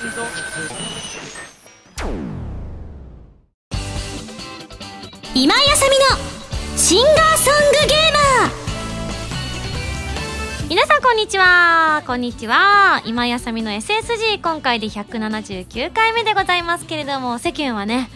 今井あさみのシンガーソングゲーマー。皆さんこんにちは。こんにちは。今井あさみの SSG 今回で179回目でございますけれども世間はね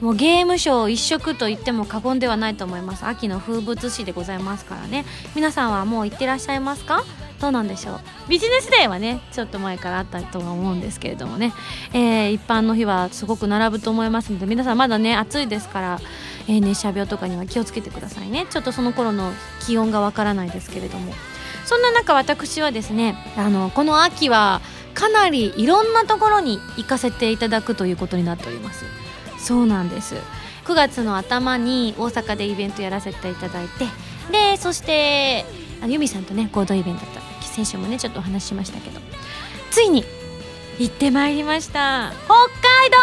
もうゲームショー一色と言っても過言ではないと思います。秋の風物詩でございますからね。皆さんはもう行ってらっしゃいますか？どうなんでしょう。ビジネスデーはねちょっと前からあったとは思うんですけれどもね、えー、一般の日はすごく並ぶと思いますので皆さんまだね暑いですからえー、熱射病とかには気をつけてくださいね。ちょっとその頃の気温がわからないですけれども。そんな中私はですねあのこの秋はかなりいろんなところに行かせていただくということになっております。そうなんです。9月の頭に大阪でイベントやらせていただいてでそしてあユミさんとね合同イベントだった先週もねちょっとお話ししましたけど。ついに行ってまいりました。北海道!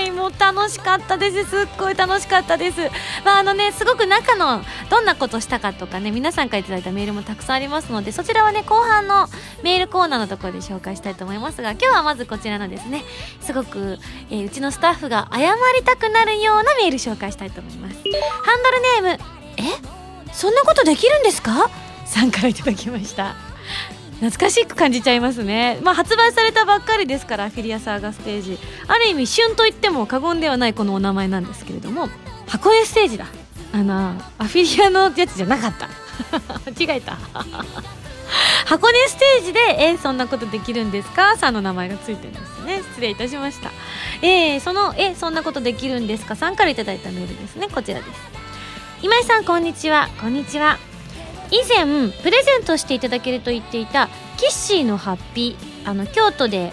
イエーイ!もう楽しかったです。すっごい楽しかったです。まああのねすごく中のどんなことしたかとかね皆さんから頂いたメールもたくさんありますのでそちらはね後半のメールコーナーのところで紹介したいと思いますが今日はまずこちらのですね。すごく、えー、うちのスタッフが謝りたくなるようなメール紹介したいと思います。ハンドルネームえ？そんなことできるんですか？さんからいただきました。懐かしく感じちゃいますね、まあ、発売されたばっかりですからアフィリアサーガステージ。ある意味旬といっても過言ではないこのお名前なんですけれども箱根ステージだ。あのアフィリアのやつじゃなかった。間違えた。箱根ステージで「え、そんなことできるんですか?」さんの名前がついてるんですね。失礼いたしました。えー、その「えそんなことできるんですか?」さんからいただいたメールですね。こちらです。今井さんこんにちは。こんにちは。以前プレゼントしていただけると言っていたキッシーのハッピーあの京都で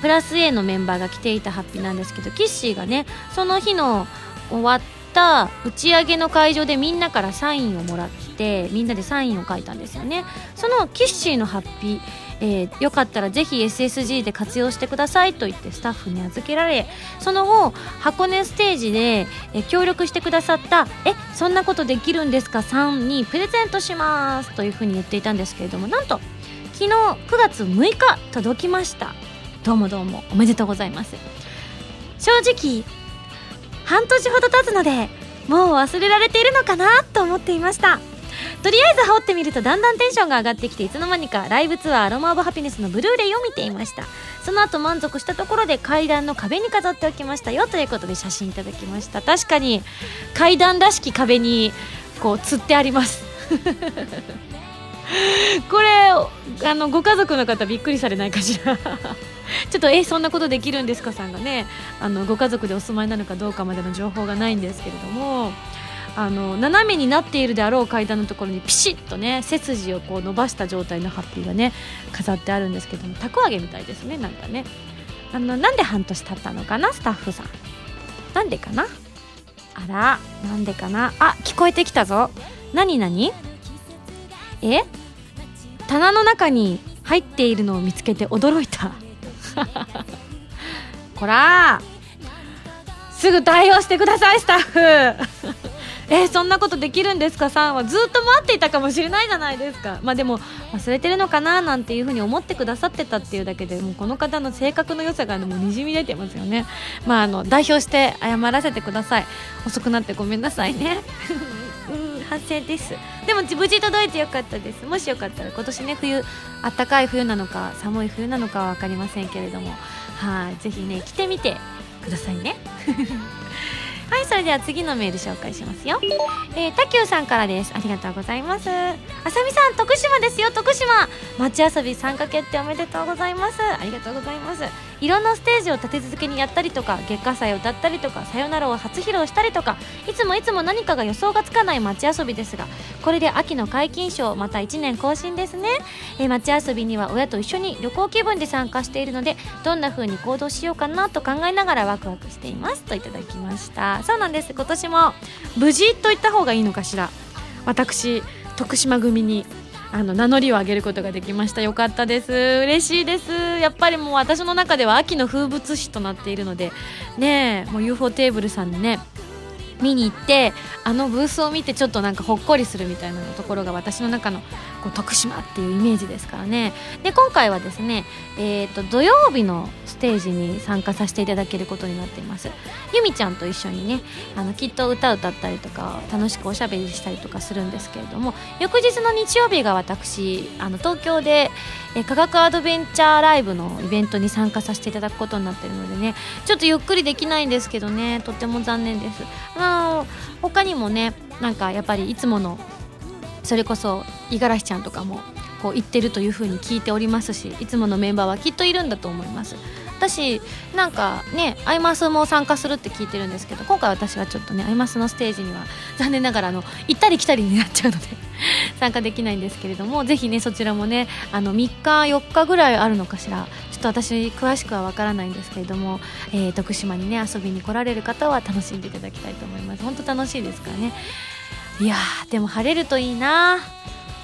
プラス A のメンバーが着ていたハッピーなんですけどキッシーがねその日の終わった打ち上げの会場でみんなからサインをもらってみんなでサインを書いたんですよね。そのキッシーのハッピーえー、よかったらぜひ SSG で活用してくださいと言ってスタッフに預けられその後箱根ステージで、えー、協力してくださった「えそんなことできるんですか?」さんにプレゼントしますというふうに言っていたんですけれどもなんと昨日9月6日届きました。どうもどうもおめでとうございます。正直半年ほど経つのでもう忘れられているのかなと思っていました。とりあえず羽織ってみるとだんだんテンションが上がってきていつの間にかライブツアーアロマオブハピネスのブルーレイを見ていました。その後満足したところで階段の壁に飾っておきましたよということで写真いただきました。確かに階段らしき壁にこう釣ってあります。これあのご家族の方びっくりされないかしら。ちょっとえそんなことできるんですかさんがね。あのご家族でお住まいなのかどうかまでの情報がないんですけれども。あの斜めになっているであろう階段のところにピシッとね背筋をこう伸ばした状態のハッピーがね飾ってあるんですけどもたこ揚げみたいですねなんかね。あのなんで半年経ったのかなスタッフさん。なんでかな？あらなんでかな？あ聞こえてきたぞ。何何？え？棚の中に入っているのを見つけて驚いた。こらすぐ対応してくださいスタッフ。えー、そんなことできるんですか？さんはずっと待っていたかもしれないじゃないですか。まあでも忘れてるのかななんていうふうに思ってくださってたっていうだけでもうこの方の性格の良さがもうにじみ出てますよね。まああの代表して謝らせてください。遅くなってごめんなさいね。反省です。でも無事届いてよかったです。もしよかったら今年ね冬あったかい冬なのか寒い冬なのかは分かりませんけれども。はいぜひね着てみてくださいね。はいそれでは次のメール紹介しますよ。えー、たきゅうさんからです。ありがとうございます。あさみさん徳島ですよ徳島。町遊び参加決定おめでとうございます。ありがとうございます。いろんなステージを立て続けにやったりとか月下祭を歌ったりとかさよならを初披露したりとかいつもいつも何かが予想がつかない街遊びですがこれで秋の解禁賞また1年更新ですね、えー、街遊びには親と一緒に旅行気分で参加しているのでどんな風に行動しようかなと考えながらワクワクしています。といただきました。そうなんです。今年も無事といった方がいいのかしら。私徳島組にあの名乗りを上げることができました。よかったです。嬉しいです。やっぱりもう私の中では秋の風物詩となっているので。ねもう UFO テーブルさんにね見に行ってあのブースを見てちょっとなんかほっこりするみたいなところが私の中のこう徳島っていうイメージですからね。で今回はですね、えーと、土曜日のステージに参加させていただけることになっています。ゆみちゃんと一緒にねあのきっと歌歌ったりとか楽しくおしゃべりしたりとかするんですけれども翌日の日曜日が私あの東京で、え科学アドベンチャーライブのイベントに参加させていただくことになってるのでねちょっとゆっくりできないんですけどねとっても残念です。あの他にもねなんかやっぱりいつものそれこそ五十嵐ちゃんとかもこう言ってるというふうに聞いておりますしいつものメンバーはきっといるんだと思います。私なんかねアイマスも参加するって聞いてるんですけど今回私はちょっとねアイマスのステージには残念ながらあの行ったり来たりになっちゃうので 参加できないんですけれどもぜひねそちらもねあの3日4日ぐらいあるのかしらちょっと私詳しくはわからないんですけれども、えー、徳島にね遊びに来られる方は楽しんでいただきたいと思います。本当楽しいですからね。いやでも晴れるといいな。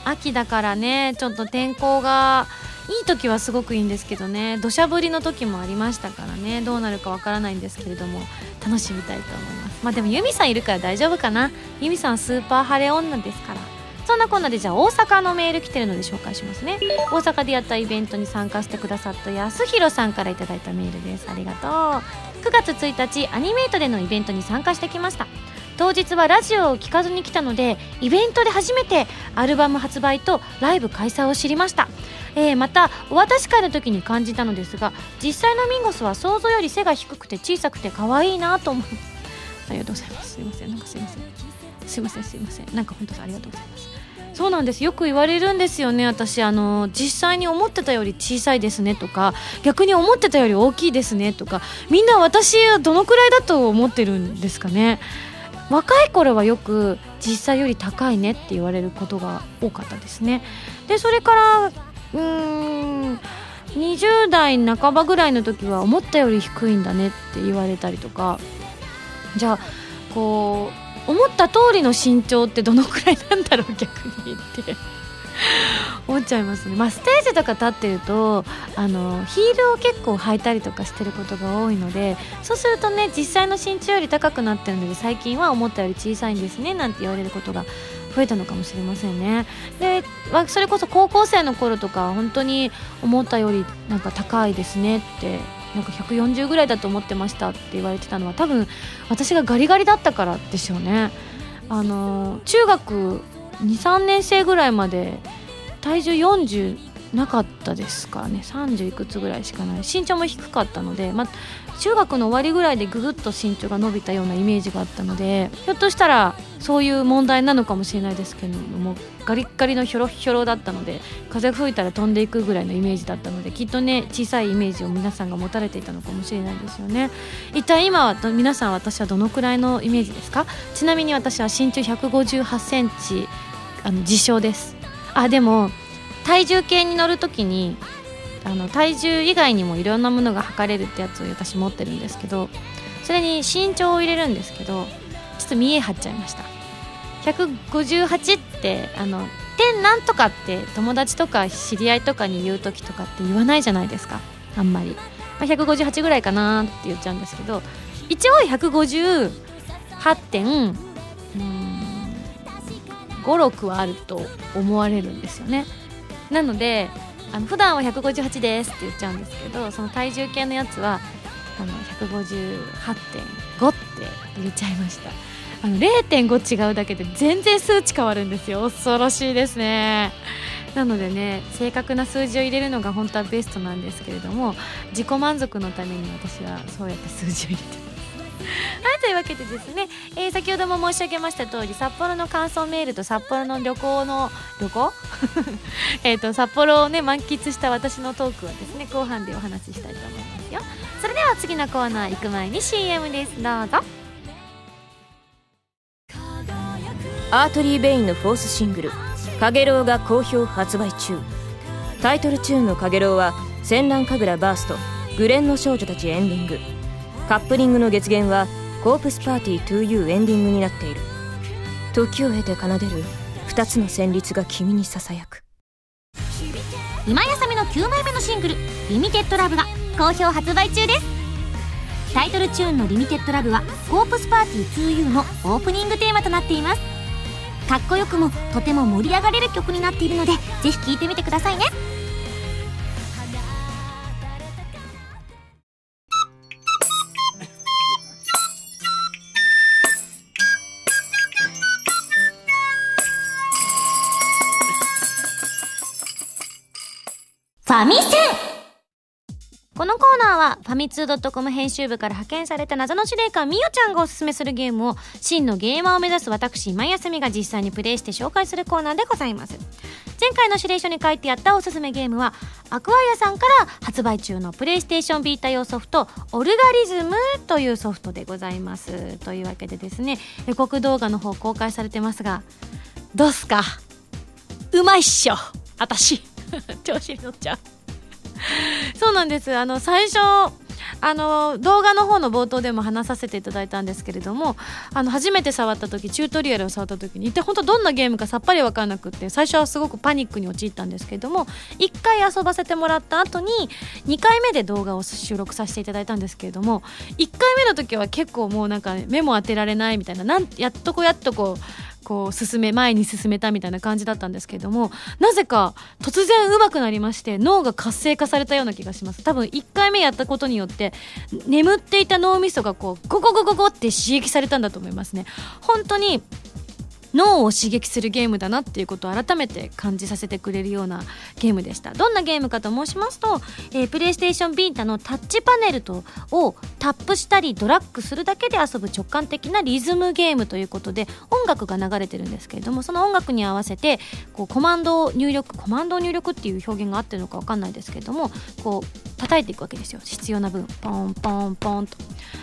秋だからねちょっと天候がいい時はすごくいいんですけどね。土砂降りの時もありましたからね。どうなるかわからないんですけれども楽しみたいと思います。まあでもユミさんいるから大丈夫かな。ユミさんスーパー晴れ女ですから。そんなこんなでじゃあ大阪のメール来てるので紹介しますね。大阪でやったイベントに参加してくださった安弘さんから頂いたメールです。ありがとう。9月1日アニメートでのイベントに参加してきました。当日はラジオを聴かずに来たのでイベントで初めてアルバム発売とライブ開催を知りました、えー、またお渡し会の時に感じたのですが実際のミンゴスは想像より背が低くて小さくて可愛いなと思う。ありがとうございます。すいません。なんかすいません。すいません。すいません。なんか本当ありがとうございます。そうなんです。よく言われるんですよね。私あの実際に思ってたより小さいですねとか逆に思ってたより大きいですねとかみんな私はどのくらいだと思ってるんですかね。若い頃はよく実際より高いねって言われることが多かったですね。でそれからうーん20代半ばぐらいの時は思ったより低いんだねって言われたりとか。じゃあこう思った通りの身長ってどのくらいなんだろう逆にって。思っちゃいますね、まあ、ステージとか立ってるとあのヒールを結構履いたりとかしてることが多いのでそうするとね実際の身長より高くなってるので最近は思ったより小さいんですねなんて言われることが増えたのかもしれませんね。でそれこそ高校生の頃とか本当に思ったよりなんか高いですねってなんか140ぐらいだと思ってましたって言われてたのは多分私がガリガリだったからでしょうね。あの中学23年生ぐらいまで体重40なかったですからね30いくつぐらいしかない。身長も低かったので、ま中学の終わりぐらいでぐぐっと身長が伸びたようなイメージがあったのでひょっとしたらそういう問題なのかもしれないですけどもガリッガリのひょろひょろだったので風吹いたら飛んでいくぐらいのイメージだったのできっとね小さいイメージを皆さんが持たれていたのかもしれないですよね。一体今は皆さん私はどのくらいのイメージですか？ちなみに私は身長1 5 8センチあの自称です。あでも体重計に乗る時にあの体重以外にもいろんなものが測れるってやつを私持ってるんですけどそれに身長を入れるんですけどちょっと見え張っちゃいました。158ってあの点なんとかって友達とか知り合いとかに言う時とかって言わないじゃないですか。あんまり、まあ、158ぐらいかなって言っちゃうんですけど一応158点56はあると思われるんですよね。なのであの普段は158ですって言っちゃうんですけどその体重計のやつはあの158.5って入れちゃいました。あの0.5違うだけで全然数値変わるんですよ。恐ろしいですね。なのでね正確な数字を入れるのが本当はベストなんですけれども自己満足のために私はそうやって数字を入れてます。わけでですね、えー、先ほども申し上げました通り札幌の感想メールと札幌の旅行の旅行？えと札幌をね満喫した私のトークはですね後半でお話ししたいと思いますよ。それでは次のコーナー行く前に CM です。どうぞ。アートリー・ベインのフォースシングル「かげろう」が好評発売中。タイトルチューンの「かげろう」は戦乱神楽バーストグレンの少女たちエンディング。カップリングの月限はコープスパーティー 2U エンディングになっている。時を経て奏でる2つの旋律が君にささやく。今やさみの9枚目のシングル「リミテッドラブが好評発売中です。タイトルチューンの「リミテッドラブはコープスパーティー 2U のオープニングテーマとなっています。かっこよくもとても盛り上がれる曲になっているのでぜひ聴いてみてくださいね。ァミセン。このコーナーはファミツー .com 編集部から派遣された謎の司令官みよちゃんがおすすめするゲームを真のゲーマーを目指す私今休みが実際にプレイして紹介するコーナーでございます。前回の指令書に書いてあったおすすめゲームはアクアイアさんから発売中のプレイステーションビータ用ソフトオルガリズムというソフトでございます。というわけでですね予告動画の方公開されてますがどうすか？うまいっしょ。私。調子に乗っちゃう。そうなんです。あの最初あの動画の方の冒頭でも話させていただいたんですけれどもあの初めて触った時チュートリアルを触った時に一体本当どんなゲームかさっぱり分からなくって最初はすごくパニックに陥ったんですけれども1回遊ばせてもらった後に2回目で動画を収録させていただいたんですけれども1回目の時は結構もうなんか目も当てられないみたいななんやっとこやっとこうこう進め前に進めたみたいな感じだったんですけれどもなぜか突然上手くなりまして脳が活性化されたような気がします。多分1回目やったことによって眠っていた脳みそがこうゴゴゴゴゴって刺激されたんだと思いますね。本当に脳を刺激するゲームだなっていうことを改めて感じさせてくれるようなゲームでした。どんなゲームかと申しますと、えー、プレイステーションビータのタッチパネルとをタップしたりドラッグするだけで遊ぶ直感的なリズムゲームということで音楽が流れてるんですけれどもその音楽に合わせてこうコマンドを入力コマンドを入力っていう表現が合ってるのか分かんないですけれどもこう叩いていくわけですよ。必要な分。ポンポンポンと。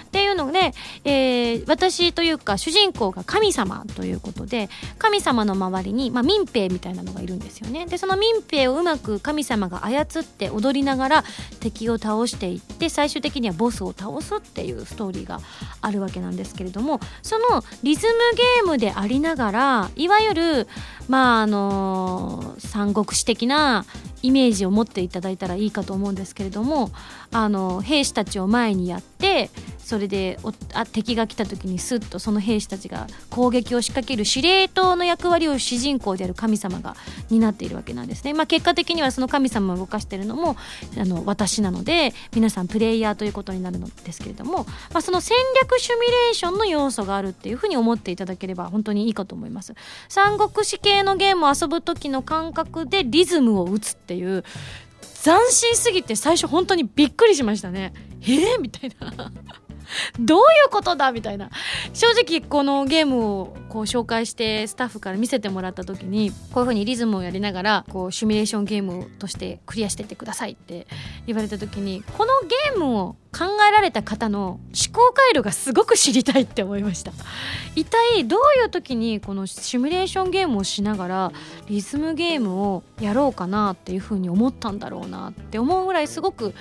っていうので、えー、私というか主人公が神様ということで神様の周りに、まあ、民兵みたいなのがいるんですよね。でその民兵をうまく神様が操って踊りながら敵を倒していって最終的にはボスを倒すっていうストーリーがあるわけなんですけれどもそのリズムゲームでありながらいわゆるまああの三国志的なイメージを持っていただいたらいいかと思うんですけれどもあの兵士たちを前にやってそれであ敵が来た時にスッとその兵士たちが攻撃を仕掛ける司令塔の役割を主人公である神様が担っているわけなんですね。まあ、結果的にはその神様を動かしているのもあの私なので皆さんプレイヤーということになるのですけれども、まあ、その戦略シミュレーションの要素があるっていうふうに思っていただければ本当にいいかと思います。三国志系のゲームを遊ぶ時の感覚でリズムを打つっていう斬新すぎて最初本当にびっくりしましたね。えー、みたいなどういうことだみたいな。正直このゲームをこう紹介してスタッフから見せてもらった時にこういうふうにリズムをやりながらこうシミュレーションゲームとしてクリアしてってくださいって言われた時にこのゲームを考えられた方の思考回路がすごく知りたいって思いました。一体どういう時にこのシミュレーションゲームをしながらリズムゲームをやろうかなっていうふうに思ったんだろうなって思うぐらいすごく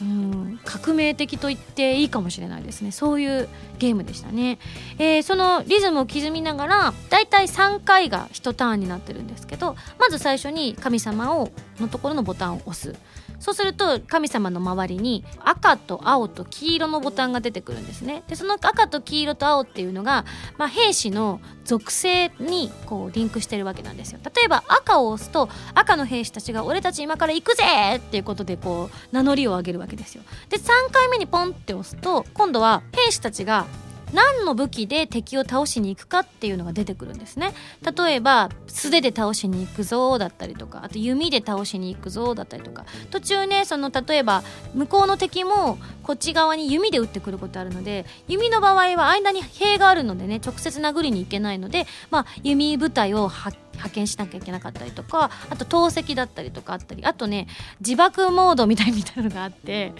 うん、革命的と言っていいかもしれないですね。そういうゲームでしたね、えー、そのリズムを刻みながらだいたい3回が1ターンになってるんですけどまず最初に神様をのところのボタンを押す。そうすると神様の周りに赤と青と黄色のボタンが出てくるんですね。でその赤と黄色と青っていうのが、まあ、兵士の属性にこうリンクしてるわけなんですよ。例えば赤を押すと赤の兵士たちが俺たち今から行くぜっていうことでこう名乗りを上げるわけですよ。で3回目にポンって押すと今度は兵士たちが何の武器で敵を倒しに行くかっていうのが出てくるんですね。例えば素手で倒しに行くぞだったりとかあと弓で倒しに行くぞだったりとか。途中ねその例えば向こうの敵もこっち側に弓で撃ってくることあるので弓の場合は間に塀があるのでね直接殴りに行けないので、まあ、弓部隊を派遣しなきゃいけなかったりとかあと透析だったりとかあったりあとね自爆モードみたいみたいなのがあって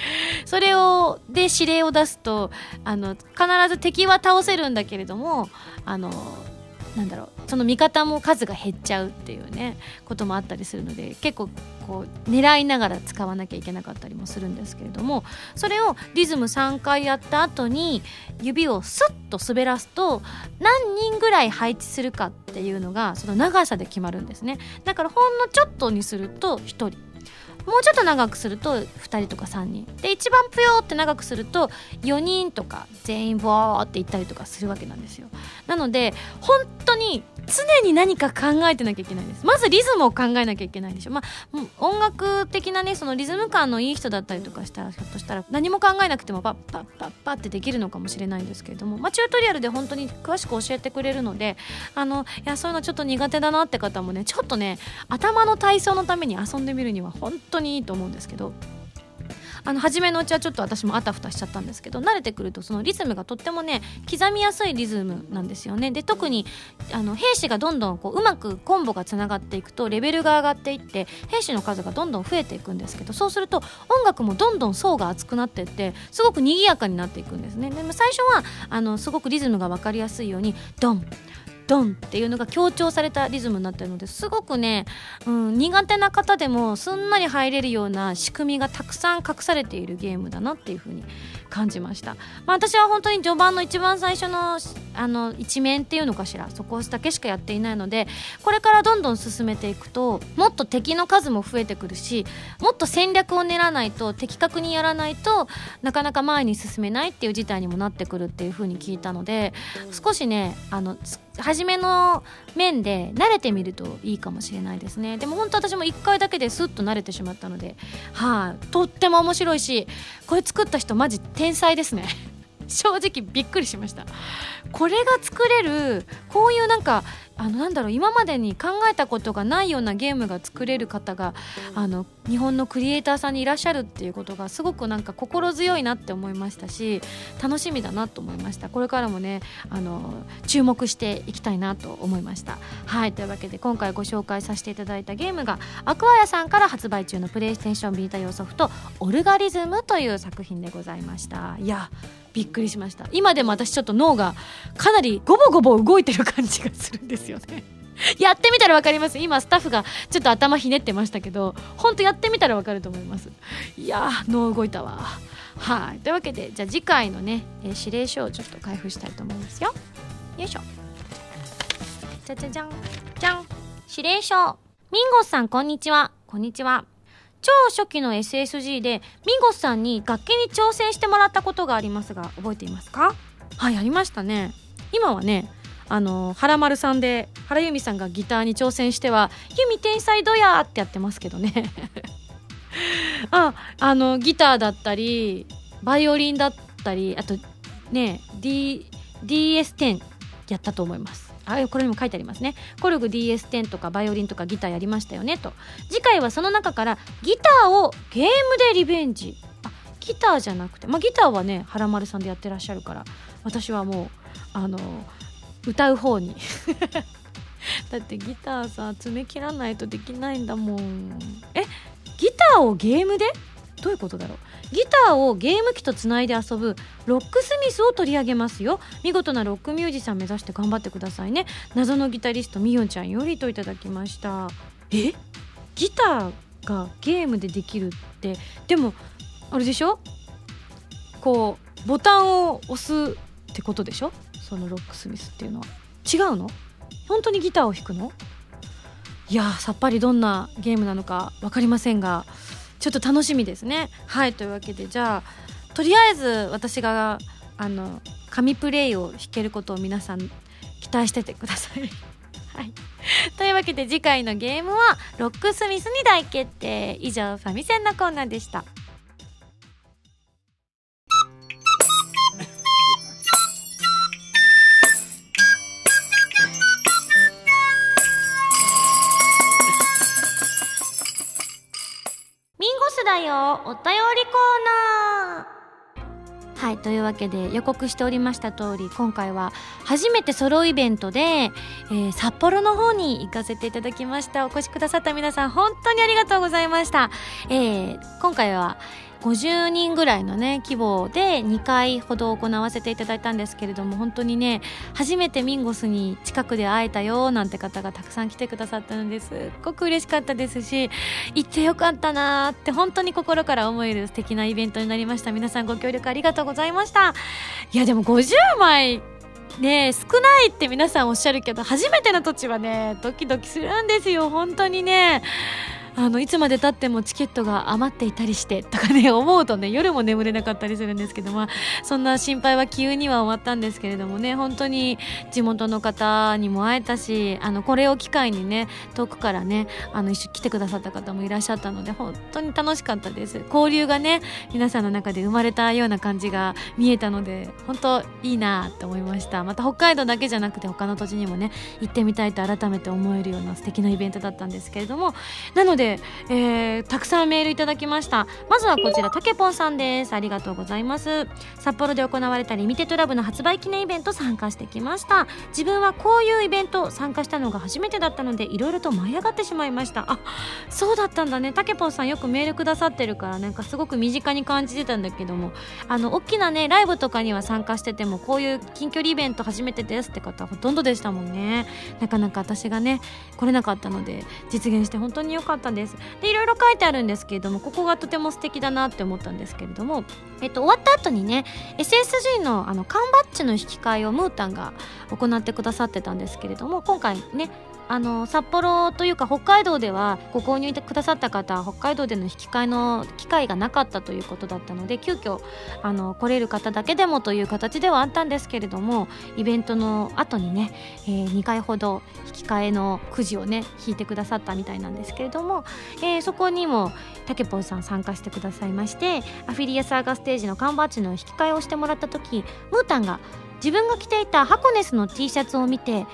それをで指令を出すとあの必ず敵は倒せるんだけれどもあのなんだろう。その味方も数が減っちゃうっていうねこともあったりするので結構こう狙いながら使わなきゃいけなかったりもするんですけれどもそれをリズム3回やった後に指をスッと滑らすと何人ぐらい配置するかっていうのがその長さで決まるんですね。だからほんのちょっとにすると1人。もうちょっと長くすると2人とか3人。で一番ぷよって長くすると4人とか全員ボーって行ったりとかするわけなんですよ。なので本当に常に何か考えてなきゃいけないです。まずリズムを考えなきゃいけないでしょ。まあ音楽的なねそのリズム感のいい人だったりとかしたらひょっとしたら何も考えなくてもパッパッパッパッってできるのかもしれないんですけれども、まあ、チュートリアルで本当に詳しく教えてくれるのであのいやそういうのちょっと苦手だなって方もねちょっとね頭の体操のために遊んでみるには本当にいいと思うんですけどあの初めのうちはちょっと私もあたふたしちゃったんですけど慣れてくるとそのリズムがとってもね刻みやすいリズムなんですよね。で特にあの兵士がどんどんこううまくコンボがつながっていくとレベルが上がっていって兵士の数がどんどん増えていくんですけどそうすると音楽もどんどん層が厚くなっていってすごく賑やかになっていくんですね。でも最初はあのすごくリズムが分かりやすいようにドン。ドンっていうのが強調されたリズムになってるのですごくね、うん、苦手な方でもすんなり入れるような仕組みがたくさん隠されているゲームだなっていうふうに感じました、まあ、私は本当に序盤の一番最初のあの一面っていうのかしらそこだけしかやっていないのでこれからどんどん進めていくともっと敵の数も増えてくるしもっと戦略を練らないと的確にやらないとなかなか前に進めないっていう事態にもなってくるっていうふうに聞いたので少しねあの初めの面で慣れてみるといいかもしれないですね。でも本当私も1回だけですっと慣れてしまったのではい、あ、とっても面白いしこれ作った人マジ天才ですね。正直びっくりしました。これが作れるこういうなんかあのなんだろう今までに考えたことがないようなゲームが作れる方があの日本のクリエイターさんにいらっしゃるっていうことがすごくなんか心強いなって思いましたし楽しみだなと思いました。これからもねあの注目していきたいなと思いました。はいというわけで今回ご紹介させていただいたゲームがアクアヤさんから発売中のプレイステーションビータ用ソフト「オルガリズム」という作品でございました。いやびっくりしました。今でも私ちょっと脳がかなりゴボゴボ動いてる感じがするんですよね。やってみたら分かります。今スタッフがちょっと頭ひねってましたけどほんとやってみたら分かると思います。いやー脳動いたわ。はい。というわけでじゃあ次回のね、えー、指令書をちょっと開封したいと思いますよ。よいしょ。じゃじゃじゃん。じゃん。指令書。ミンゴスさんこんにちは。こんにちは。超初期の SSG でミンゴスさんに楽器に挑戦してもらったことがありますが覚えていますか？はいありましたね。今はねあの原丸さんで原由美さんがギターに挑戦しては「由美天才どや!」ってやってますけどね。ああのギターだったりバイオリンだったりあとね、D、DS10 やったと思います。あこれにも書いてありますねコルグ DS10 とかバイオリンとかギターやりましたよねと。次回はその中からギターをゲームでリベンジ。あギターじゃなくてまあギターはね原丸さんでやってらっしゃるから私はもうあのー歌う方に。だってギターさ爪切らないとできないんだもん。えギターをゲームで？どういうことだろう。ギターをゲーム機とつないで遊ぶロックスミスを取り上げますよ。見事なロックミュージシャン目指して頑張ってくださいね。謎のギタリストみよちゃんよりといただきました。え？ギターがゲームでできるって。でもあれでしょ？こうボタンを押すってことでしょ？そのロックスミスっていうのは。違うの？本当にギターを弾くの？いやさっぱりどんなゲームなのか分かりませんがちょっと楽しみですね。はいというわけでじゃあとりあえず私があの紙プレイを弾けることを皆さん期待しててください。はい。というわけで次回のゲームはロックスミスに大決定。以上ファミセンのコーナーでした。お便りコーナー。はいというわけで予告しておりました通り今回は初めてソロイベントで、えー、札幌の方に行かせていただきました。お越しくださった皆さん本当にありがとうございました、えー、今回は50人ぐらいのね規模で2回ほど行わせていただいたんですけれども本当にね初めてミンゴスに近くで会えたよなんて方がたくさん来てくださったのですっごく嬉しかったですし行ってよかったなーって本当に心から思える素敵なイベントになりました。皆さんご協力ありがとうございました。いやでも50枚ね少ないって皆さんおっしゃるけど初めての土地はねドキドキするんですよ。本当にね。あのいつまでたってもチケットが余っていたりしてとかね思うとね夜も眠れなかったりするんですけどまあそんな心配は急には終わったんですけれどもね本当に地元の方にも会えたしあのこれを機会にね遠くからねあの一緒に来てくださった方もいらっしゃったので本当に楽しかったです。交流がね皆さんの中で生まれたような感じが見えたので本当いいなって思いました。また北海道だけじゃなくて他の土地にもね行ってみたいと改めて思えるような素敵なイベントだったんですけれどもなので、えー、たくさんメールいただきました。まずはこちらたけぽんさんです。ありがとうございます。札幌で行われたリミテッドラブの発売記念イベント参加してきました。自分はこういうイベント参加したのが初めてだったのでいろいろと舞い上がってしまいました。あそうだったんだね。たけぽんさんよくメールくださってるからなんかすごく身近に感じてたんだけども。あの大きなねライブとかには参加しててもこういう近距離イベント初めてですって方ほとんどでしたもんね。なかなか私がね来れなかったので実現して本当に良かったです。です。でいろいろ書いてあるんですけれどもここがとても素敵だなって思ったんですけれどもえっと、終わった後にね SSG のあの缶バッジの引き換えをムータンが行ってくださってたんですけれども今回ねあの札幌というか北海道ではご購入くださった方北海道での引き換えの機会がなかったということだったので急遽あの来れる方だけでもという形ではあったんですけれどもイベントの後にね、えー、2回ほど引き換えのくじをね引いてくださったみたいなんですけれども、えー、そこにもたけぽんさん参加してくださいましてアフィリアサーガステージの缶バッジの引き換えをしてもらった時ムータンが自分が着ていたハコネスの T シャツを見て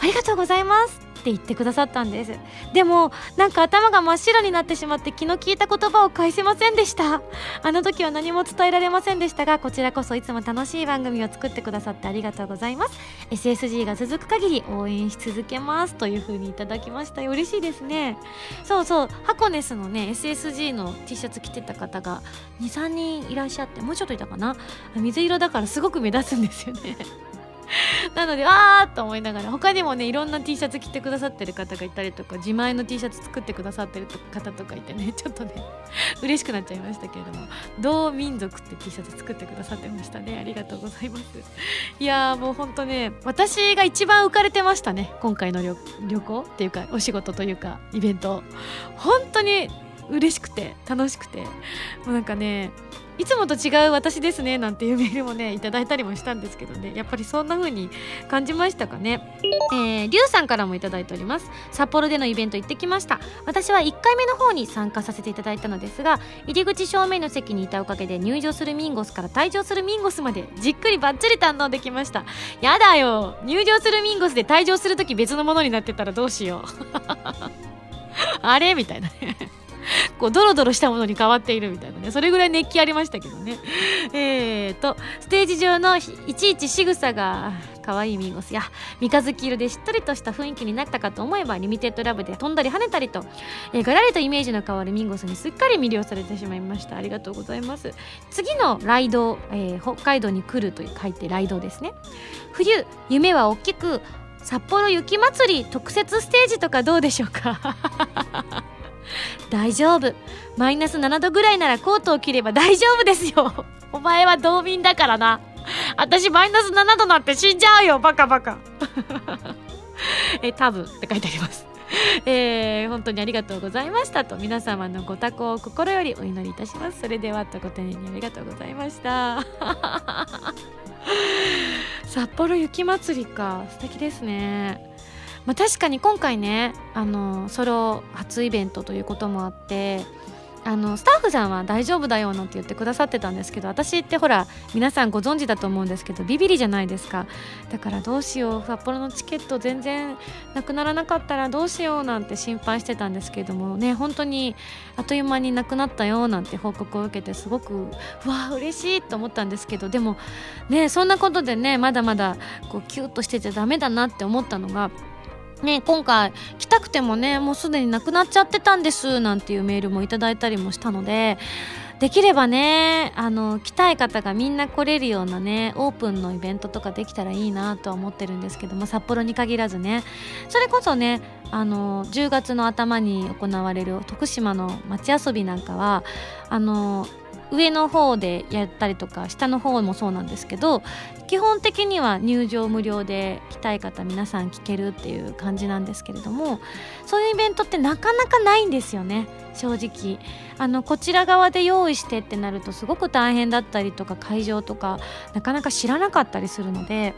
ありがとうございます。って言ってくださったんです。でもなんか頭が真っ白になってしまって気の利いた言葉を返せませんでした。あの時は何も伝えられませんでしたがこちらこそいつも楽しい番組を作ってくださってありがとうございます。SSG が続く限り応援し続けます。という風にいただきました。嬉しいですね。そうそう。ハコネスのね SSG の T シャツ着てた方が23人いらっしゃってもうちょっといたかな？水色だからすごく目立つんですよね。なのであーと思いながら他にもねいろんな T シャツ着てくださってる方がいたりとか自前の T シャツ作ってくださってる方とかいてね ちょっとね嬉しくなっちゃいましたけれども同民族って T シャツ作ってくださってましたね。ありがとうございます。いやもうほんとね私が一番浮かれてましたね今回の旅行っていうかお仕事というかイベント。本当に嬉しくて楽しくて。もうなんかねいつもと違う私ですねなんていうメールもねいただいたりもしたんですけどね。やっぱりそんな風に感じましたかね？えー、リュウさんからもいただいております。札幌でのイベント行ってきました。私は1回目の方に参加させていただいたのですが入り口正面の席にいたおかげで入場するミンゴスから退場するミンゴスまでじっくりばっちり堪能できました。やだよ！入場するミンゴスで退場する時別のものになってたらどうしよう。あれ？みたいなね。こうドロドロしたものに変わっているみたいなね。それぐらい熱気ありましたけどね。えーとステージ上のいちいち仕草が可愛いミンゴス。や三日月色でしっとりとした雰囲気になったかと思えばリミテッドラブで飛んだり跳ねたりと、えー、ガラリとイメージの変わるミンゴスにすっかり魅了されてしまいました。ありがとうございます。次のライド、えー、北海道に来ると書いてライドですね。冬夢は大きく札幌雪まつり特設ステージとかどうでしょうか？大丈夫。マイナス7度ぐらいならコートを着れば大丈夫ですよ。お前は道民だからな。私マイナス7度なんて死んじゃうよ。バカバカ。え多分って書いてあります。えー、本当にありがとうございましたと。皆様のご多幸を心よりお祈りいたします。それではとご丁寧にありがとうございました。札幌雪まつりか。素敵ですね。まあ、確かに今回ねあのソロ初イベントということもあってあのスタッフさんは大丈夫だよなんて言ってくださってたんですけど私ってほら皆さんご存知だと思うんですけどビビリじゃないですか。だからどうしよう札幌のチケット全然なくならなかったらどうしようなんて心配してたんですけどもね本当にあっという間になくなったよなんて報告を受けてすごくうわ嬉しいと思ったんですけどでもねそんなことでねまだまだこうキュッとしてちゃダメだなって思ったのがね、今回来たくてもねもうすでになくなっちゃってたんですなんていうメールもいただいたりもしたのでできればねあの来たい方がみんな来れるようなねオープンのイベントとかできたらいいなとは思ってるんですけども札幌に限らずね。それこそねあの10月の頭に行われる徳島の街遊びなんかはあの上の方でやったりとか下の方もそうなんですけど基本的には入場無料で来たい方皆さん聞けるっていう感じなんですけれどもそういうイベントってなかなかないんですよね正直。あのこちら側で用意してってなるとすごく大変だったりとか会場とかなかなか知らなかったりするので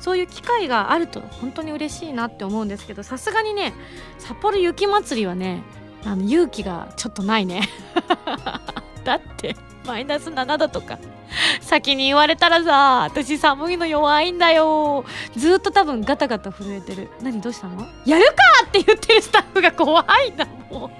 そういう機会があると本当に嬉しいなって思うんですけどさすがにね札幌雪まつりはねあの勇気がちょっとないね。だってマイナス7度とか。先に言われたらさ私寒いの弱いんだよ。ずっと多分ガタガタ震えてる。何どうしたの？やるかって言ってるスタッフが怖いんだもん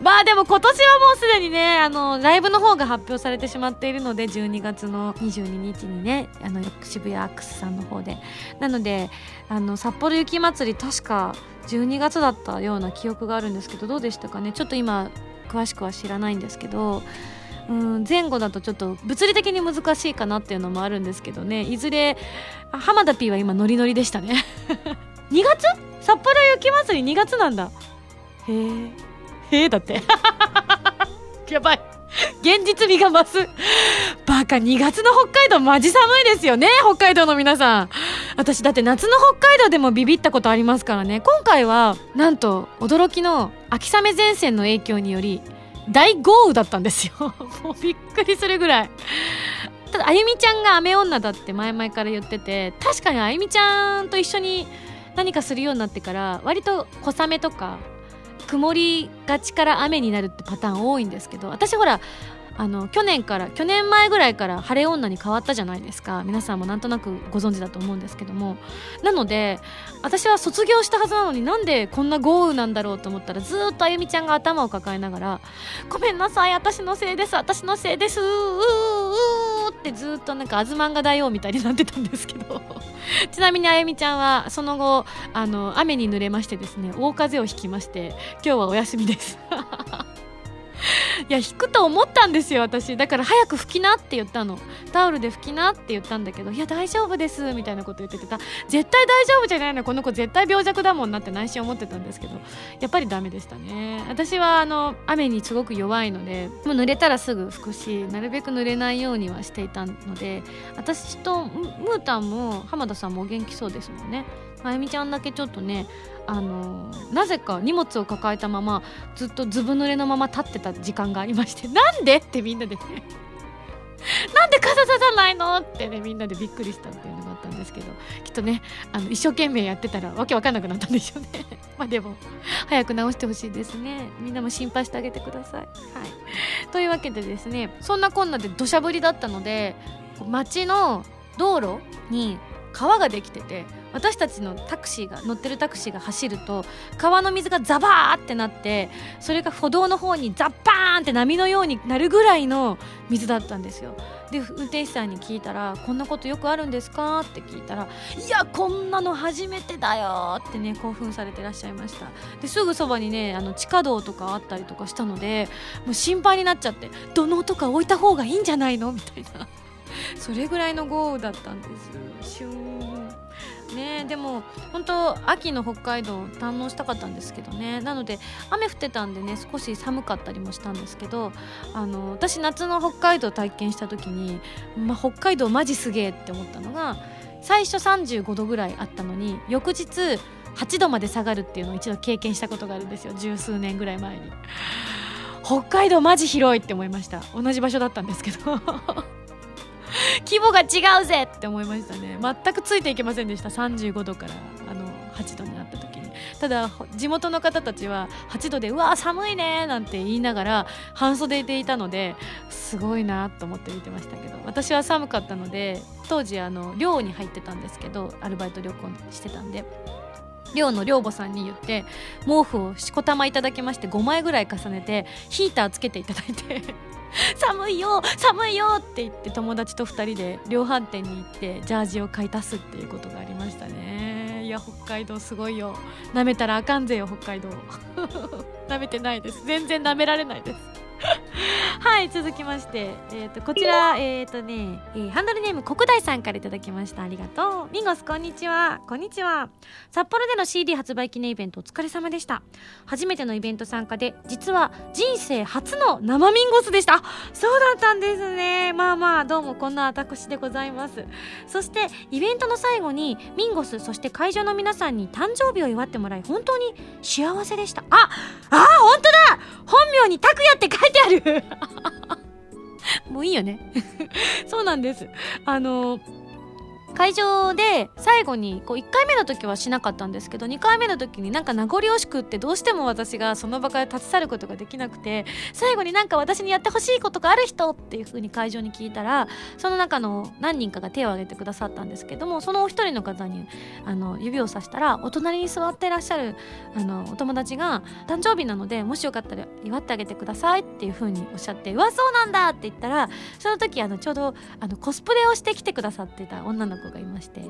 まあでも今年はもうすでにねあのライブの方が発表されてしまっているので12月の22日にねあの渋谷アックスさんの方で。なのであの札幌雪まつり確か12月だったような記憶があるんですけどどうでしたかね？ちょっと今詳しくは知らないんですけどうん前後だとちょっと物理的に難しいかなっていうのもあるんですけどね。いずれ浜田 P は今ノリノリでしたね。2月？札幌雪まつり2月なんだ。へえへえ、だって。やばい。現実味が増す。バカ2月の北海道マジ寒いですよね。北海道の皆さん。私だって夏の北海道でもビビったことありますからね。今回はなんと驚きの秋雨前線の影響により大豪雨だったんですよ。もうびっくりするぐらい。ただあゆみちゃんが雨女だって前々から言ってて確かにあゆみちゃんと一緒に何かするようになってから割と小雨とか曇りがちから雨になるってパターン多いんですけど私ほらあの去年から去年前ぐらいから晴れ女に変わったじゃないですか。皆さんもなんとなくご存知だと思うんですけども。なので私は卒業したはずなのになんでこんな豪雨なんだろうと思ったらずっとあゆみちゃんが頭を抱えながら「ごめんなさい私のせいです私のせいです。うーうー」ってずっとなんか「あずまんが大王」みたいになってたんですけど。ちなみにあゆみちゃんはその後あの雨に濡れましてですね大風邪をひきまして今日はお休みです。いや引くと思ったんですよ私。だから早く拭きなって言ったの。タオルで拭きなって言ったんだけどいや大丈夫ですみたいなこと言っててた。絶対大丈夫じゃないの。この子絶対病弱だもんなって内心思ってたんですけど。やっぱりダメでしたね。私はあの雨にすごく弱いのでもう濡れたらすぐ拭くしなるべく濡れないようにはしていたので私とムータンも浜田さんもお元気そうですもんね。あゆみちゃんだけちょっとねあのなぜか荷物を抱えたままずっとずぶ濡れのまま立ってた時間がありまして なんでってみんなでね なんで傘ささないのってねみんなでびっくりしたっていうのがあったんですけどきっとねあの一生懸命やってたらわけわかんなくなったんでしょうね。まあでも早く直してほしいですね。みんなも心配してあげてください。はい。というわけでですねそんなこんなで土砂降りだったので街の道路に川ができてて私たちのタクシーが乗ってるタクシーが走ると川の水がザバーってなってそれが歩道の方にザッパーンって波のようになるぐらいの水だったんですよ。で運転手さんに聞いたら「こんなことよくあるんですか?」って聞いたら「いやこんなの初めてだよ」ってね興奮されてらっしゃいました。ですぐそばにねあの地下道とかあったりとかしたのでもう心配になっちゃって「土のとか置いた方がいいんじゃないの?」みたいな。それぐらいの豪雨だったんです。シューン。ね。でも本当秋の北海道堪能したかったんですけどね。なので雨降ってたんでね少し寒かったりもしたんですけどあの私夏の北海道体験した時に、ま北海道マジすげえって思ったのが最初35度ぐらいあったのに翌日8度まで下がるっていうのを一度経験したことがあるんですよ。十数年ぐらい前に。北海道マジ広いって思いました。同じ場所だったんですけど。規模が違うぜって思いましたね。全くついていけませんでした。35度からあの8度になった時に。ただ地元の方たちは8度でうわ寒いねなんて言いながら半袖でいたのですごいなと思って見てましたけど。私は寒かったので当時あの寮に入ってたんですけどアルバイト旅行してたんで。寮の寮母さんに言って毛布をしこたまいただきまして5枚ぐらい重ねてヒーターつけていただいて 寒いよ寒いよって言って友達と2人で量販店に行ってジャージを買い足すっていうことがありましたね。いや北海道すごいよ。舐めたらあかんぜよ北海道。舐めてないです。全然舐められないです。はい続きまして、えー、とこちらえっ、とね、えーハンドルネーム国大さんからいただきました。ありがとう。ミンゴスこんにちは。こんにちは。札幌での CD 発売記念イベントお疲れ様でした。初めてのイベント参加で実は人生初の生ミンゴスでした。そうだったんですね。まあまあどうもこんな私でございます。そしてイベントの最後にミンゴスそして会場の皆さんに誕生日を祝ってもらい本当に幸せでした。ああ本当だ。本名に拓也って書いてある。もういいよね。そうなんです。あの会場で最後にこう1回目の時はしなかったんですけど2回目の時になんか名残惜しくってどうしても私がその場から立ち去ることができなくて最後になんか私にやってほしいことがある人っていう風に会場に聞いたらその中の何人かが手を挙げてくださったんですけどもそのお一人の方にあの指をさしたらお隣に座ってらっしゃるあのお友達が誕生日なのでもしよかったら祝ってあげてくださいっていう風におっしゃってうわそうなんだって言ったらその時あのちょうどあのコスプレをしてきてくださってた女の子子がいまして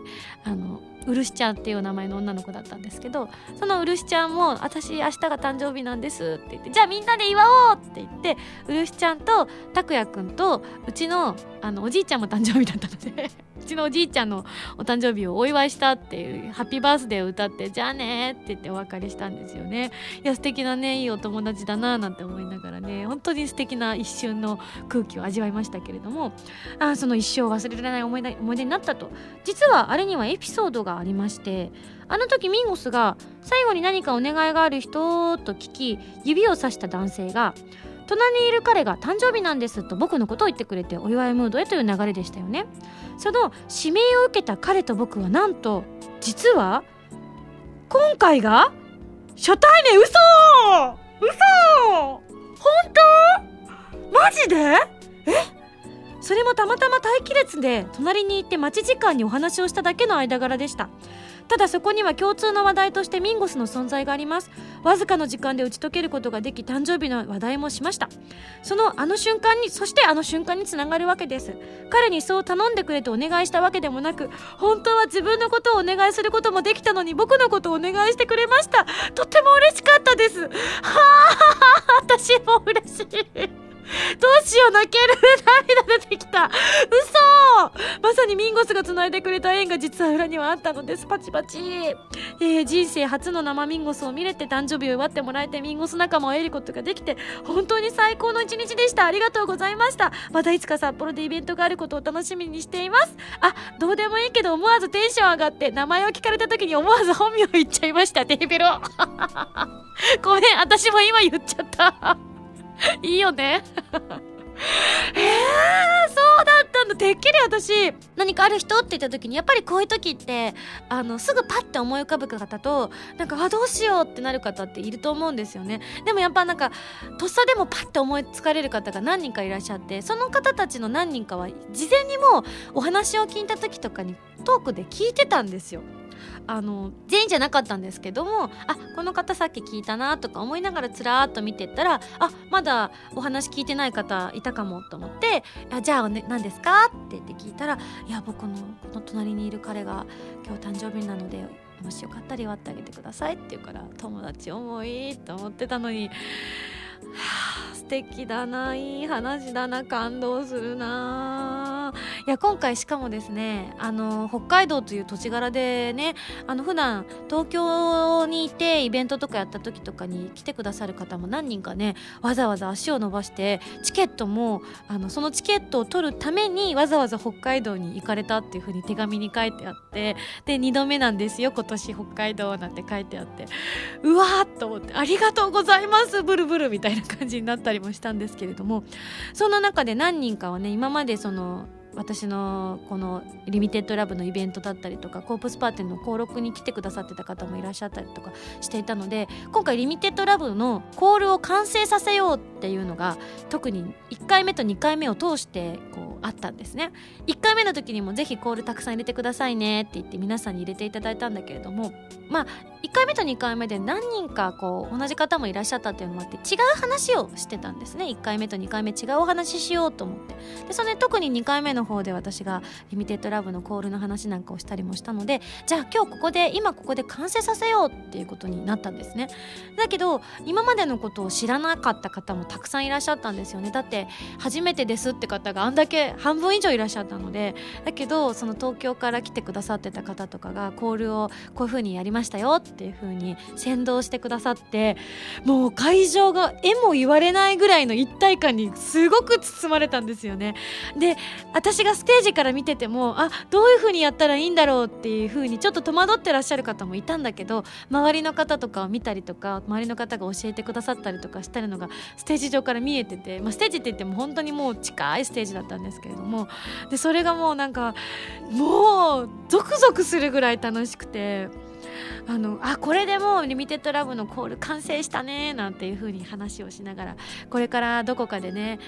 あの漆ちゃんっていう名前の女の子だったんですけどその漆ちゃんも「私明日が誕生日なんです」って言って「じゃあみんなで祝おう!」って言って漆ちゃんと拓也くんとうちのあのおじいちゃんも誕生日だったのでうちのおじいちゃんのお誕生日をお祝いしたっていうハッピーバースデーを歌って「じゃあね」って言ってお別れしたんですよね。いや素敵なねいいお友達だななんて思いながらね本当に素敵な一瞬の空気を味わいましたけれども。あその一生忘れられない思い出思い出になったと。実はあれにはエピソードがありましてあの時ミンゴスが最後に何かお願いがある人と聞き指をさした男性が隣にいる彼が誕生日なんですと僕のことを言ってくれてお祝いムードへという流れでしたよね。その指名を受けた彼と僕はなんと実は今回が初対面嘘。嘘。本当？マジで？え？それもたまたま待機列で隣に行って待ち時間にお話をしただけの間柄でした。ただそこには共通の話題としてミンゴスの存在があります。わずかの時間で打ち解けることができ誕生日の話題もしました。そのあの瞬間にそしてあの瞬間につながるわけです。彼にそう頼んでくれとお願いしたわけでもなく本当は自分のことをお願いすることもできたのに僕のことをお願いしてくれました。とっても嬉しかったです。はあ私も嬉しい。どうしよう泣ける涙出てきた。嘘。まさにミンゴスが繋いでくれた縁が実は裏にはあったのです。パチパチ、えー人生初の生ミンゴスを見れて誕生日を祝ってもらえてミンゴス仲間を得ることができて本当に最高の一日でした。ありがとうございました。またいつか札幌でイベントがあることを楽しみにしています。あどうでもいいけど思わずテンション上がって名前を聞かれた時に思わず本名言っちゃいました。テーペロ。ごめん私も今言っちゃった。いいよね。えー、そうだったんだてっきり私何かある人？って言った時にやっぱりこういう時ってあのすぐパッて思い浮かぶ方となんかあどうしようってなる方っていると思うんですよね。でもやっぱなんかとっさでもパッて思いつかれる方が何人かいらっしゃってその方たちの何人かは事前にもうお話を聞いた時とかにトークで聞いてたんですよ。あの全員じゃなかったんですけどもあこの方さっき聞いたなとか思いながらつらーっと見てったらあまだお話聞いてない方いたかもと思って「あじゃあ、ね、何ですか?」って言って聞いたら「いや僕のこの隣にいる彼が今日誕生日なのでもしよかったら祝ってあげてください」って言うから友達思いと思ってたのに。はあ、素敵だないい話だな感動するな。いや今回しかもですねあの北海道という土地柄でねあの普段東京にいてイベントとかやった時とかに来てくださる方も何人かねわざわざ足を伸ばしてチケットもあのそのチケットを取るためにわざわざ北海道に行かれたっていう風に手紙に書いてあってで2度目なんですよ今年北海道なんて書いてあって。うわーっと思ってありがとうございますブルブルみたいな。たいな感じになったりもしたんですけれどもそんな中で何人かはね今までその私のこのリミテッドラブのイベントだったりとかコープスパーティーの登録に来てくださってた方もいらっしゃったりとかしていたので今回リミテッドラブのコールを完成させようっていうのが特に1回目と2回目を通してこうあったんですね。1回目の時にもぜひコールたくさん入れてくださいねって言って皆さんに入れていただいたんだけれどもまあ1回目と2回目で何人かこう同じ方もいらっしゃったっていうのもあって違う話をしてたんですね。1回目と2回目違うお話ししようと思って。でそれ、ね、特に2回目の方で私がリミテッドラブのコールの話なんかをしたりもしたのでじゃあ今日ここで今ここで完成させようっていうことになったんですね。だけど今までのことを知らなかった方もたくさんいらっしゃったんですよね。だって初めてですって方があんだけ半分以上いらっしゃったのでだけどその東京から来てくださってた方とかがコールをこういう風にやりましたよっていう風に先導してくださってもう会場が絵も言われないぐらいの一体感にすごく包まれたんですよね。で私私がステージから見ててもあどういう風にやったらいいんだろうっていう風にちょっと戸惑ってらっしゃる方もいたんだけど周りの方とかを見たりとか周りの方が教えてくださったりとかしたのがステージ上から見えてて、まあ、ステージって言っても本当にもう近いステージだったんですけれどもでそれがもうなんかもうゾクゾクするぐらい楽しくて。あのあこれでもうリミテッドラブのコール完成したねなんていう風に話をしながらこれからどこかでね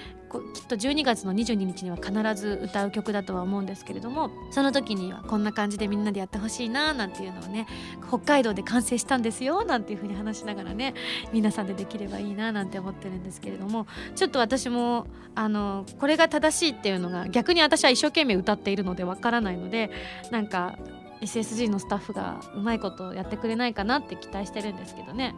きっと12月の22日には必ず歌う曲だとは思うんですけれどもその時にはこんな感じでみんなでやってほしいななんていうのをね北海道で完成したんですよなんていう風に話しながらね皆さんでできればいいななんて思ってるんですけれどもちょっと私もあのこれが正しいっていうのが逆に私は一生懸命歌っているのでわからないのでなんか SSG のスタッフがうまいことやってくれないかなって期待してるんですけどね。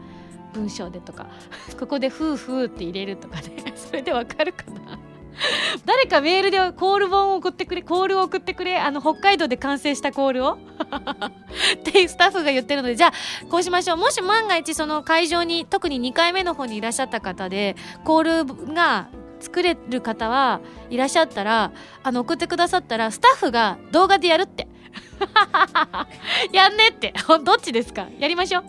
文章でとか。ここで「ふうふう」って入れるとかね。それでわかるかな。誰かメールでコール本を送ってくれコールを送ってくれ。あの北海道で完成したコールを。っていうスタッフが言ってるので。じゃあこうしましょう。もし万が一その会場に特に2回目の方にいらっしゃった方でコールが作れる方はいらっしゃったらあの送ってくださったらスタッフが動画でやるって。やんねって。どっちですか？やりましょう。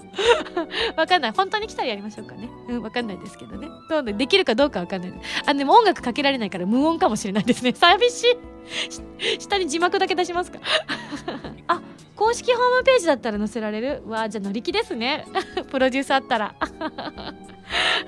わかんない。本当に来たらやりましょうかね。うん、わかんないですけどね。どうできるかどうかわかんない。あ、でも音楽かけられないから無音かもしれないですね。寂しい。下に字幕だけ出しますか？あ、公式ホームページだったら載せられる？わあじゃあ乗り気ですね。プロデュースあったら。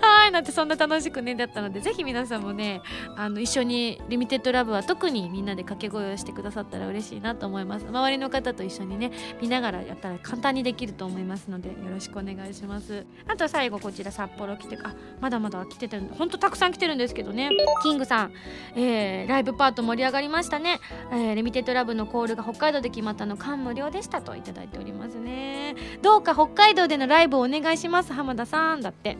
はいなんてそんな楽しくねだったのでぜひ皆さんもねあの一緒にリミテッドラブは特にみんなで掛け声をしてくださったら嬉しいなと思います。周りの方と一緒にね見ながらやったら簡単にできると思いますのでよろしくお願いします。あと最後こちら札幌来てあまだまだ来ててほんとたくさん来てるんですけどね。キングさん、えー、ライブパート盛り上がりました。したね、えー、リミテッドラブのコールが北海道で決まったの感無量でしたといただいておりますね。どうか北海道でのライブをお願いします浜田さんだって。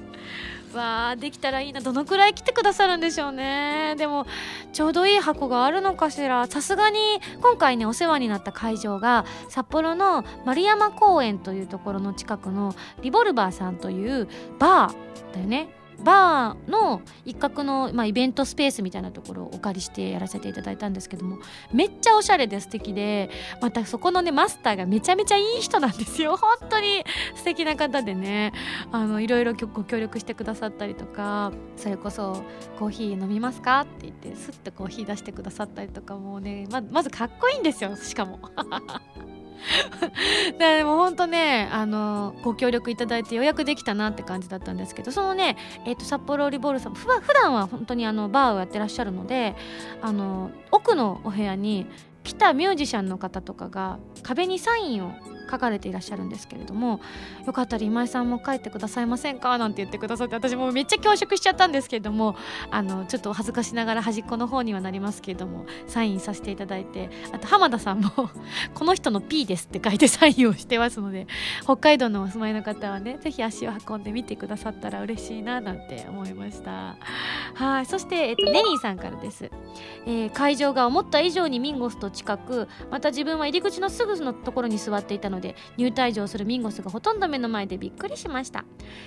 わあできたらいいな。どのくらい来てくださるんでしょうね。でもちょうどいい箱があるのかしら。さすがに今回ねお世話になった会場が札幌の丸山公園というところの近くのリボルバーさんというバーだよね。バーの一角の、まあ、イベントスペースみたいなところをお借りしてやらせていただいたんですけどもめっちゃおしゃれで素敵でまたそこのねマスターがめちゃめちゃいい人なんですよ本当に素敵な方でねあのいろいろご協力してくださったりとかそれこそ「コーヒー飲みますか?」って言ってスッとコーヒー出してくださったりとかもうねままずかっこいいんですよしかも。でも本当ねあのご協力いただいて予約できたなって感じだったんですけどそのね、えーと、札幌リボールさんふ普段は本当にあのバーをやってらっしゃるのであの奥のお部屋に来たミュージシャンの方とかが壁にサインを書かれていらっしゃるんですけれどもよかったら今井さんも書いてくださいませんか？なんて言ってくださって私もめっちゃ恐縮しちゃったんですけれどもあのちょっと恥ずかしながら端っこの方にはなりますけれどもサインさせていただいてあと浜田さんも この人の P ですって書いて サインをしてますので北海道のお住まいの方はねぜひ足を運んでみてくださったら嬉しいななんて思いました。はいそして、えっと、ネニーさんからです、えー、会場が思った以上にミンゴスと近くまた自分は入り口のすぐのところに座っていたのので入退場するミンゴスがほとんど目の前でびっくりしました。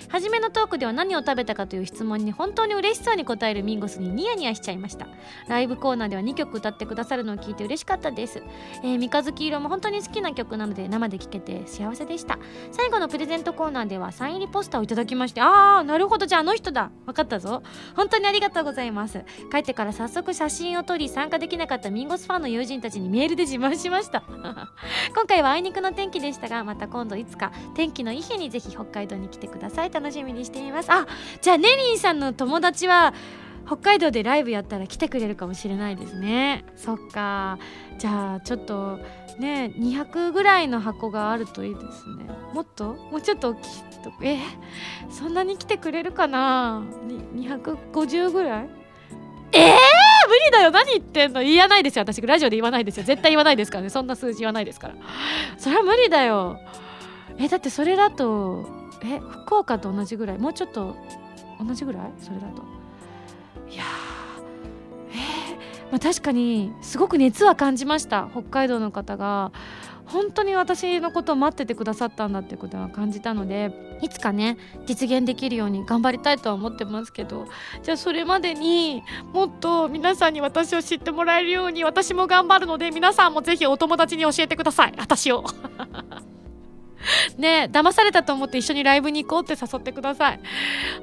初めのトークでは何を食べたかという質問に本当に嬉しそうに答えるミンゴスにニヤニヤしちゃいました。ライブコーナーでは2曲歌ってくださるのを聞いて嬉しかったです、えー、三日月色も本当に好きな曲なので生で聴けて幸せでした。最後のプレゼントコーナーではサイン入りポスターをいただきましてああなるほど。じゃああの人だ。分かったぞ。本当にありがとうございます。帰ってから早速写真を撮り参加できなかったミンゴスファンの友人たちにメールで自慢しました。今回はあいにくの天気でしたがまた今度いつか天気のいい日にぜひ北海道に来てください。楽しみにしています。あじゃあネリーさんの友達は北海道でライブやったら来てくれるかもしれないですね。そっか。じゃあちょっとね200ぐらいの箱があるといいですね。もっと？もうちょっと大きいとえ？そんなに来てくれるかな？250ぐらい？えー、無理だよ。何言ってんの？言わないですよ。私ラジオで言わないですよ。絶対言わないですからね。そんな数字言わないですから。それは無理だよ。えだってそれだとえ福岡と同じぐらい？もうちょっと同じぐらい？それだと。いやえー、まあ、確かにすごく熱は感じました。北海道の方が。本当に私のことを待っててくださったんだってことは感じたのでいつかね実現できるように頑張りたいとは思ってますけどじゃあそれまでにもっと皆さんに私を知ってもらえるように私も頑張るので皆さんもぜひお友達に教えてください。私を。ね騙されたと思って一緒にライブに行こうって誘ってください。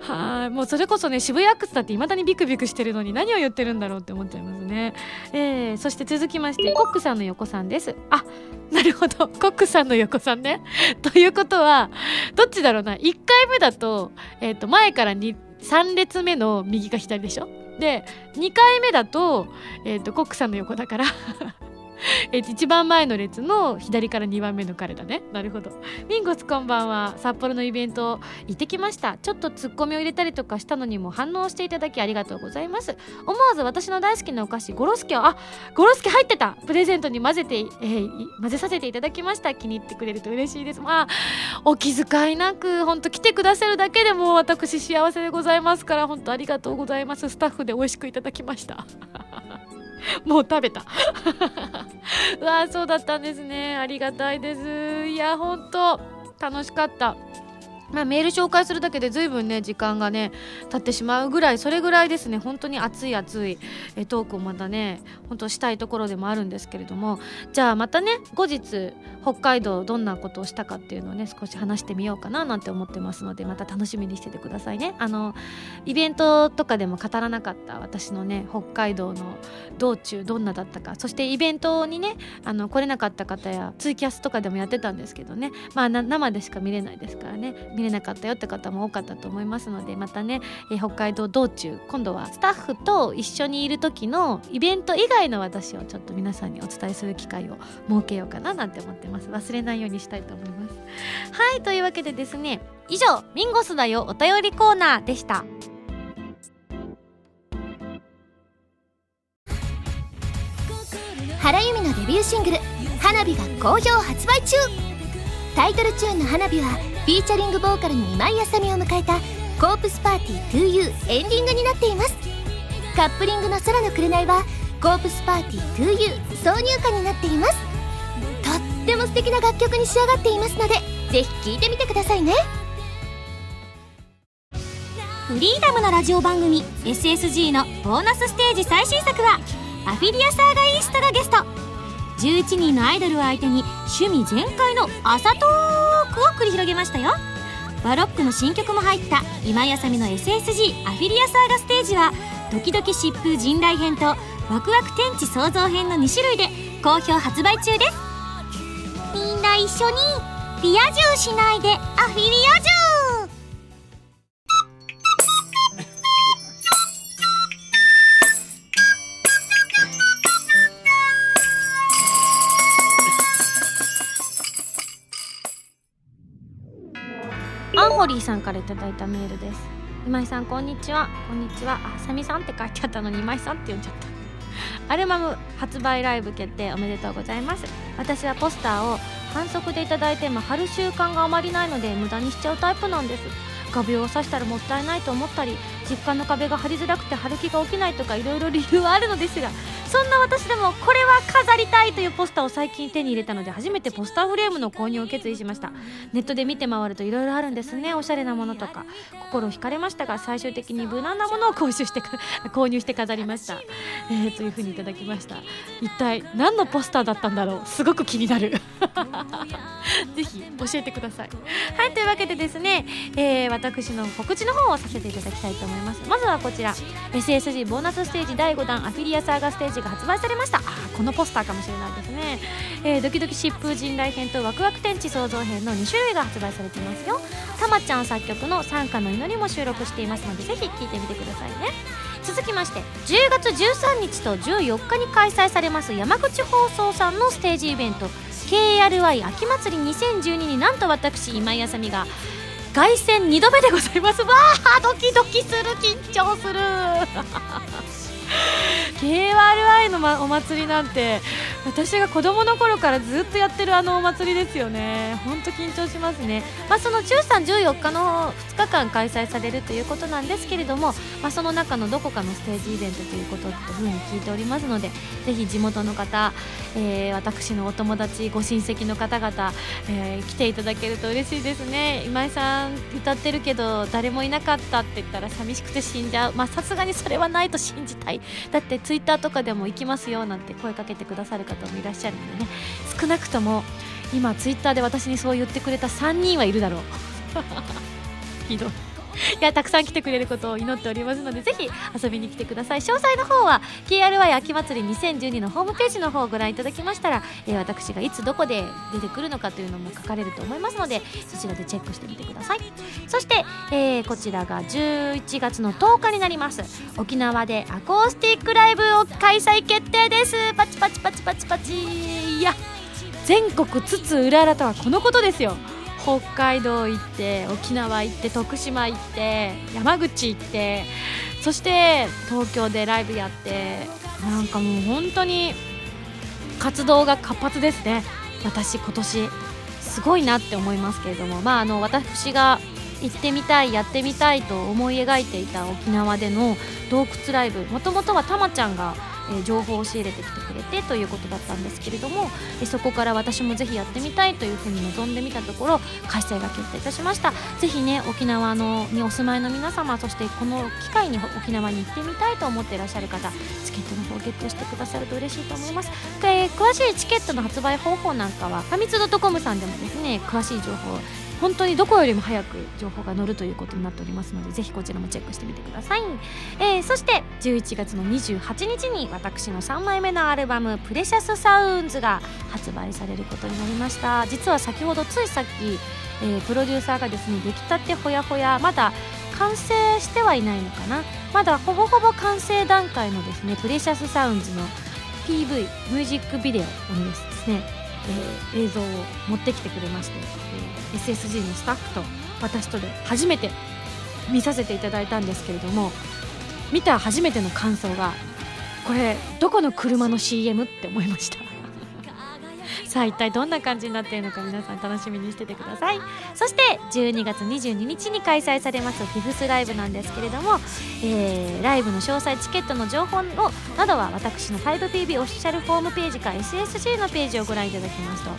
はい。もうそれこそね渋谷区だっていまだにビクビクしてるのに何を言ってるんだろうって思っちゃいますね。えー、そして続きましてコックさんの横さんです。あ なるほど。コックさんの横さんね。ということはどっちだろうな。1回目だと,、えー、と前から3列目の右か左でしょ？で2回目だと,、えー、とコックさんの横だから。え一番前の列の左から2番目の彼だね。なるほど。ミンゴスこんばんは。札幌のイベント行ってきました。ちょっとツッコミを入れたりとかしたのにも反応していただきありがとうございます。思わず私の大好きなお菓子ゴロスケをあゴロスケ入ってた。プレゼントに混ぜて、えー、混ぜさせていただきました。気に入ってくれると嬉しいです。まあお気遣いなく本当来てくださるだけでも私幸せでございますから本当ありがとうございます。スタッフで美味しくいただきました。もう食べた。うわそうだったんですね。ありがたいです。いやほんと。楽しかった。まあ、メール紹介するだけで随分ね時間がね経ってしまうぐらいそれぐらいですね。本当に熱い熱いえトークをまたね本当したいところでもあるんですけれども。じゃあまたね後日北海道どんなことをしたかっていうのをね少し話してみようかななんて思ってますのでまた楽しみにしててくださいね。あのイベントとかでも語らなかった私のね北海道の道中どんなだったかそしてイベントにねあの来れなかった方やツイキャスとかでもやってたんですけどねまあ生でしか見れないですからね見れなかったよって方も多かったと思いますのでまたね、え北海道道中今度はスタッフと一緒にいる時のイベント以外の私をちょっと皆さんにお伝えする機会を設けようかななんて思ってます。忘れないようにしたいと思います。はいというわけでですね以上ミンゴスだよお便りコーナーでした。原由美のデビューシングル「花火」が好評発売中。タイトルチューンの「花火」はフィーチャリングボーカルに今井あさみを迎えた「コープスパーティー 2U」エンディングになっています。カップリングの「空の紅」は「コープスパーティー 2U」挿入歌になっています。っても素敵な楽曲に仕上がっていますのでぜひ聴いてみてくださいね。フリーダムのラジオ番組 SSG のボーナスステージ最新作はアフィリアサーガイーストがゲスト。11人のアイドルを相手に趣味全開の朝トークを繰り広げましたよ。バロックの新曲も入った今井あさみの SSG アフィリアサーガステージはドキドキ疾風陣雷編とワクワク天地創造編の2種類で好評発売中です。みんな一緒にリア充しないでアフィリア充アンホリーさんから頂いたメールです。今井さんこんにちは。こんにちは。あさみさんって書いてあったのに今井さんって呼んじゃった。アルバム発売ライブ決定おめでとうございます。私はポスターを反則でいただいても貼る習慣があまりないので無駄にしちゃうタイプなんです。画鋲を刺したらもったいないと思ったり実家の壁が張りづらくて貼る気が起きないとかいろいろ理由はあるのですがそんな私でもこれは飾りたいというポスターを最近手に入れたので初めてポスターフレームの購入を決意しました。ネットで見て回るといろいろあるんですね。おしゃれなものとか心惹かれましたが最終的に無難なものを購入して購入して飾りました、えー、というふうにいただきました。一体何のポスターだったんだろう？すごく気になる。ぜひ教えてください。はいというわけでですね、えー、私の告知の方をさせていただきたいと思います。まずはこちら。SSG ボーナスステージ第5弾アフィリアサーガステージが発売されました。あこのポスターかもしれないですね、えー、ドキドキ疾風陣雷編とワクワク天地創造編の2種類が発売されていますよ。たまちゃん作曲の「参加の祈り」も収録していますのでぜひ聴いてみてくださいね。続続きまして10月13日と14日に開催されます山口放送さんのステージイベント。KRY 秋祭り2012になんと私今井あさみが凱旋2度目でございます。わあドキドキする緊張する。KRI の、ま、お祭りなんて私が子供の頃からずっとやってるあのお祭りですよね。本当緊張しますね、まあ、その13、14日の2日間開催されるということなんですけれども、まあ、その中のどこかのステージイベントということというふうに聞いておりますのでぜひ地元の方、えー、私のお友達ご親戚の方々、えー、来ていただけると嬉しいですね。今井さん歌ってるけど誰もいなかったって言ったら寂しくて死んじゃう。さすがにそれはないと信じたい。だってツイッターとかでも行きますよなんて声かけてくださる方もいらっしゃるのでね少なくとも今ツイッターで私にそう言ってくれた3人はいるだろう。ひどい。いやたくさん来てくれることを祈っておりますのでぜひ遊びに来てください。詳細の方は KRY 秋祭り2012のホームページの方をご覧いただきましたら、えー、私がいつどこで出てくるのかというのも書かれると思いますのでそちらでチェックしてみてください。そして、えー、こちらが11月の10日になります。沖縄でアコースティックライブを開催決定です。パチパチパチパチパチ。いや全国津々浦々とはこのことですよ。北海道行って沖縄行って徳島行って山口行ってそして東京でライブやってなんかもう本当に活動が活発ですね。私今年すごいなって思いますけれども。まああの私が行ってみたいやってみたいと思い描いていた沖縄での洞窟ライブ。もともとはたまちゃんがえ情報を仕入れてきてくれてということだったんですけれども、えそこから私もぜひやってみたいというふうに望んでみたところ開催が決定いたしました。ぜひね沖縄のにお住まいの皆様そしてこの機会に沖縄に行ってみたいと思っていらっしゃる方チケットの方ゲットしてくださると嬉しいと思います、えー、詳しいチケットの発売方法なんかはファミツドットコムさんでもですね詳しい情報本当にどこよりも早く情報が載るということになっておりますのでぜひこちらもチェックしてみてください、えー、そして11月の28日に私の3枚目のアルバム「プレシャスサウンズ」が発売されることになりました。実は先ほどついさっき、えー、プロデューサーがですね出来たてほやほやまだ完成してはいないのかな。まだほぼほぼ完成段階のですねプレシャスサウンズの PV ミュージックビデオをですねえー、映像を持ってきてくれまして、SSG のスタッフと私とで初めて見させていただいたんですけれども見た初めての感想がこれどこの車の CM って思いました。さあ一体どんな感じになっているのか皆さん楽しみにしててください。そして12月22日に開催されますフィフスライブなんですけれども、えー、ライブの詳細チケットの情報をなどは私の 5PB オフィシャルホームページか SSG のページをご覧いただきますと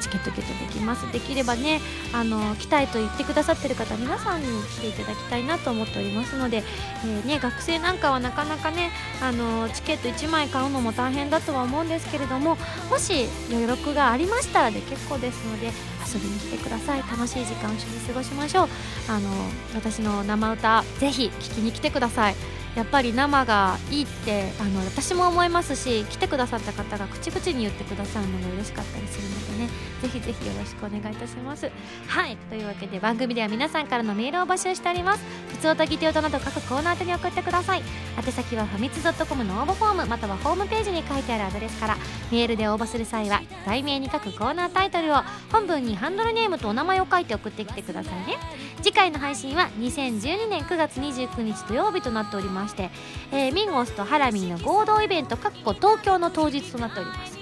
チケットゲットできます。できればねあの来たいと言ってくださってる方皆さんに来ていただきたいなと思っておりますので、えー、ね、学生なんかはなかなかねあのチケット1枚買うのも大変だとは思うんですけれどももし余力がありましたらで結構ですので遊びに来てください。楽しい時間を一緒に過ごしましょう。あの私の生歌ぜひ聴きに来てください。やっぱり生がいいってあの私も思いますし来てくださった方が口々に言ってくださるのが嬉しかったりするのでね。ぜひぜひよろしくお願いいたします。はい。というわけで番組では皆さんからのメールを募集しております。普通歌ギテオタなど各コーナー宛に送ってください。宛先はファミツ .com の応募フォームまたはホームページに書いてあるアドレスからメールで応募する際は題名に書くコーナータイトルを本文にハンドルネームとお名前を書いて送ってきてくださいね。次回の配信は2012年9月29日土曜日となっております。して、え、ミンゴスとハラミーの合同イベントかっこ東京の当日となっております。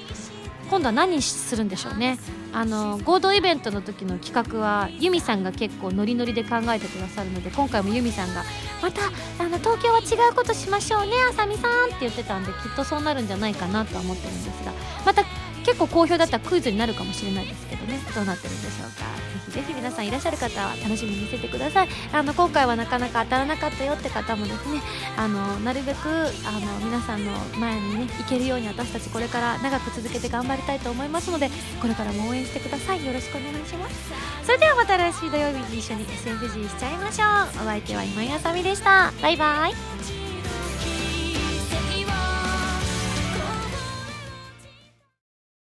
今度は何するんでしょうね。あの合同イベントの時の企画はユミさんが結構ノリノリで考えてくださるので今回もユミさんがまたあの東京は違うことしましょうねあさみさんって言ってたんできっとそうなるんじゃないかなとは思ってるんですがまた結構好評だったクイズになるかもしれないですけどね。どうなってるんでしょうか。ぜひぜひ皆さんいらっしゃる方は楽しみにしててください。あの今回はなかなか当たらなかったよって方もですねあのなるべくあの皆さんの前にね行けるように私たちこれから長く続けて頑張りたいと思いますのでこれからも応援してください。よろしくお願いします。それではまた来週土曜日に一緒に SFG しちゃいましょう。お相手は今井あさみでした。バイバイ。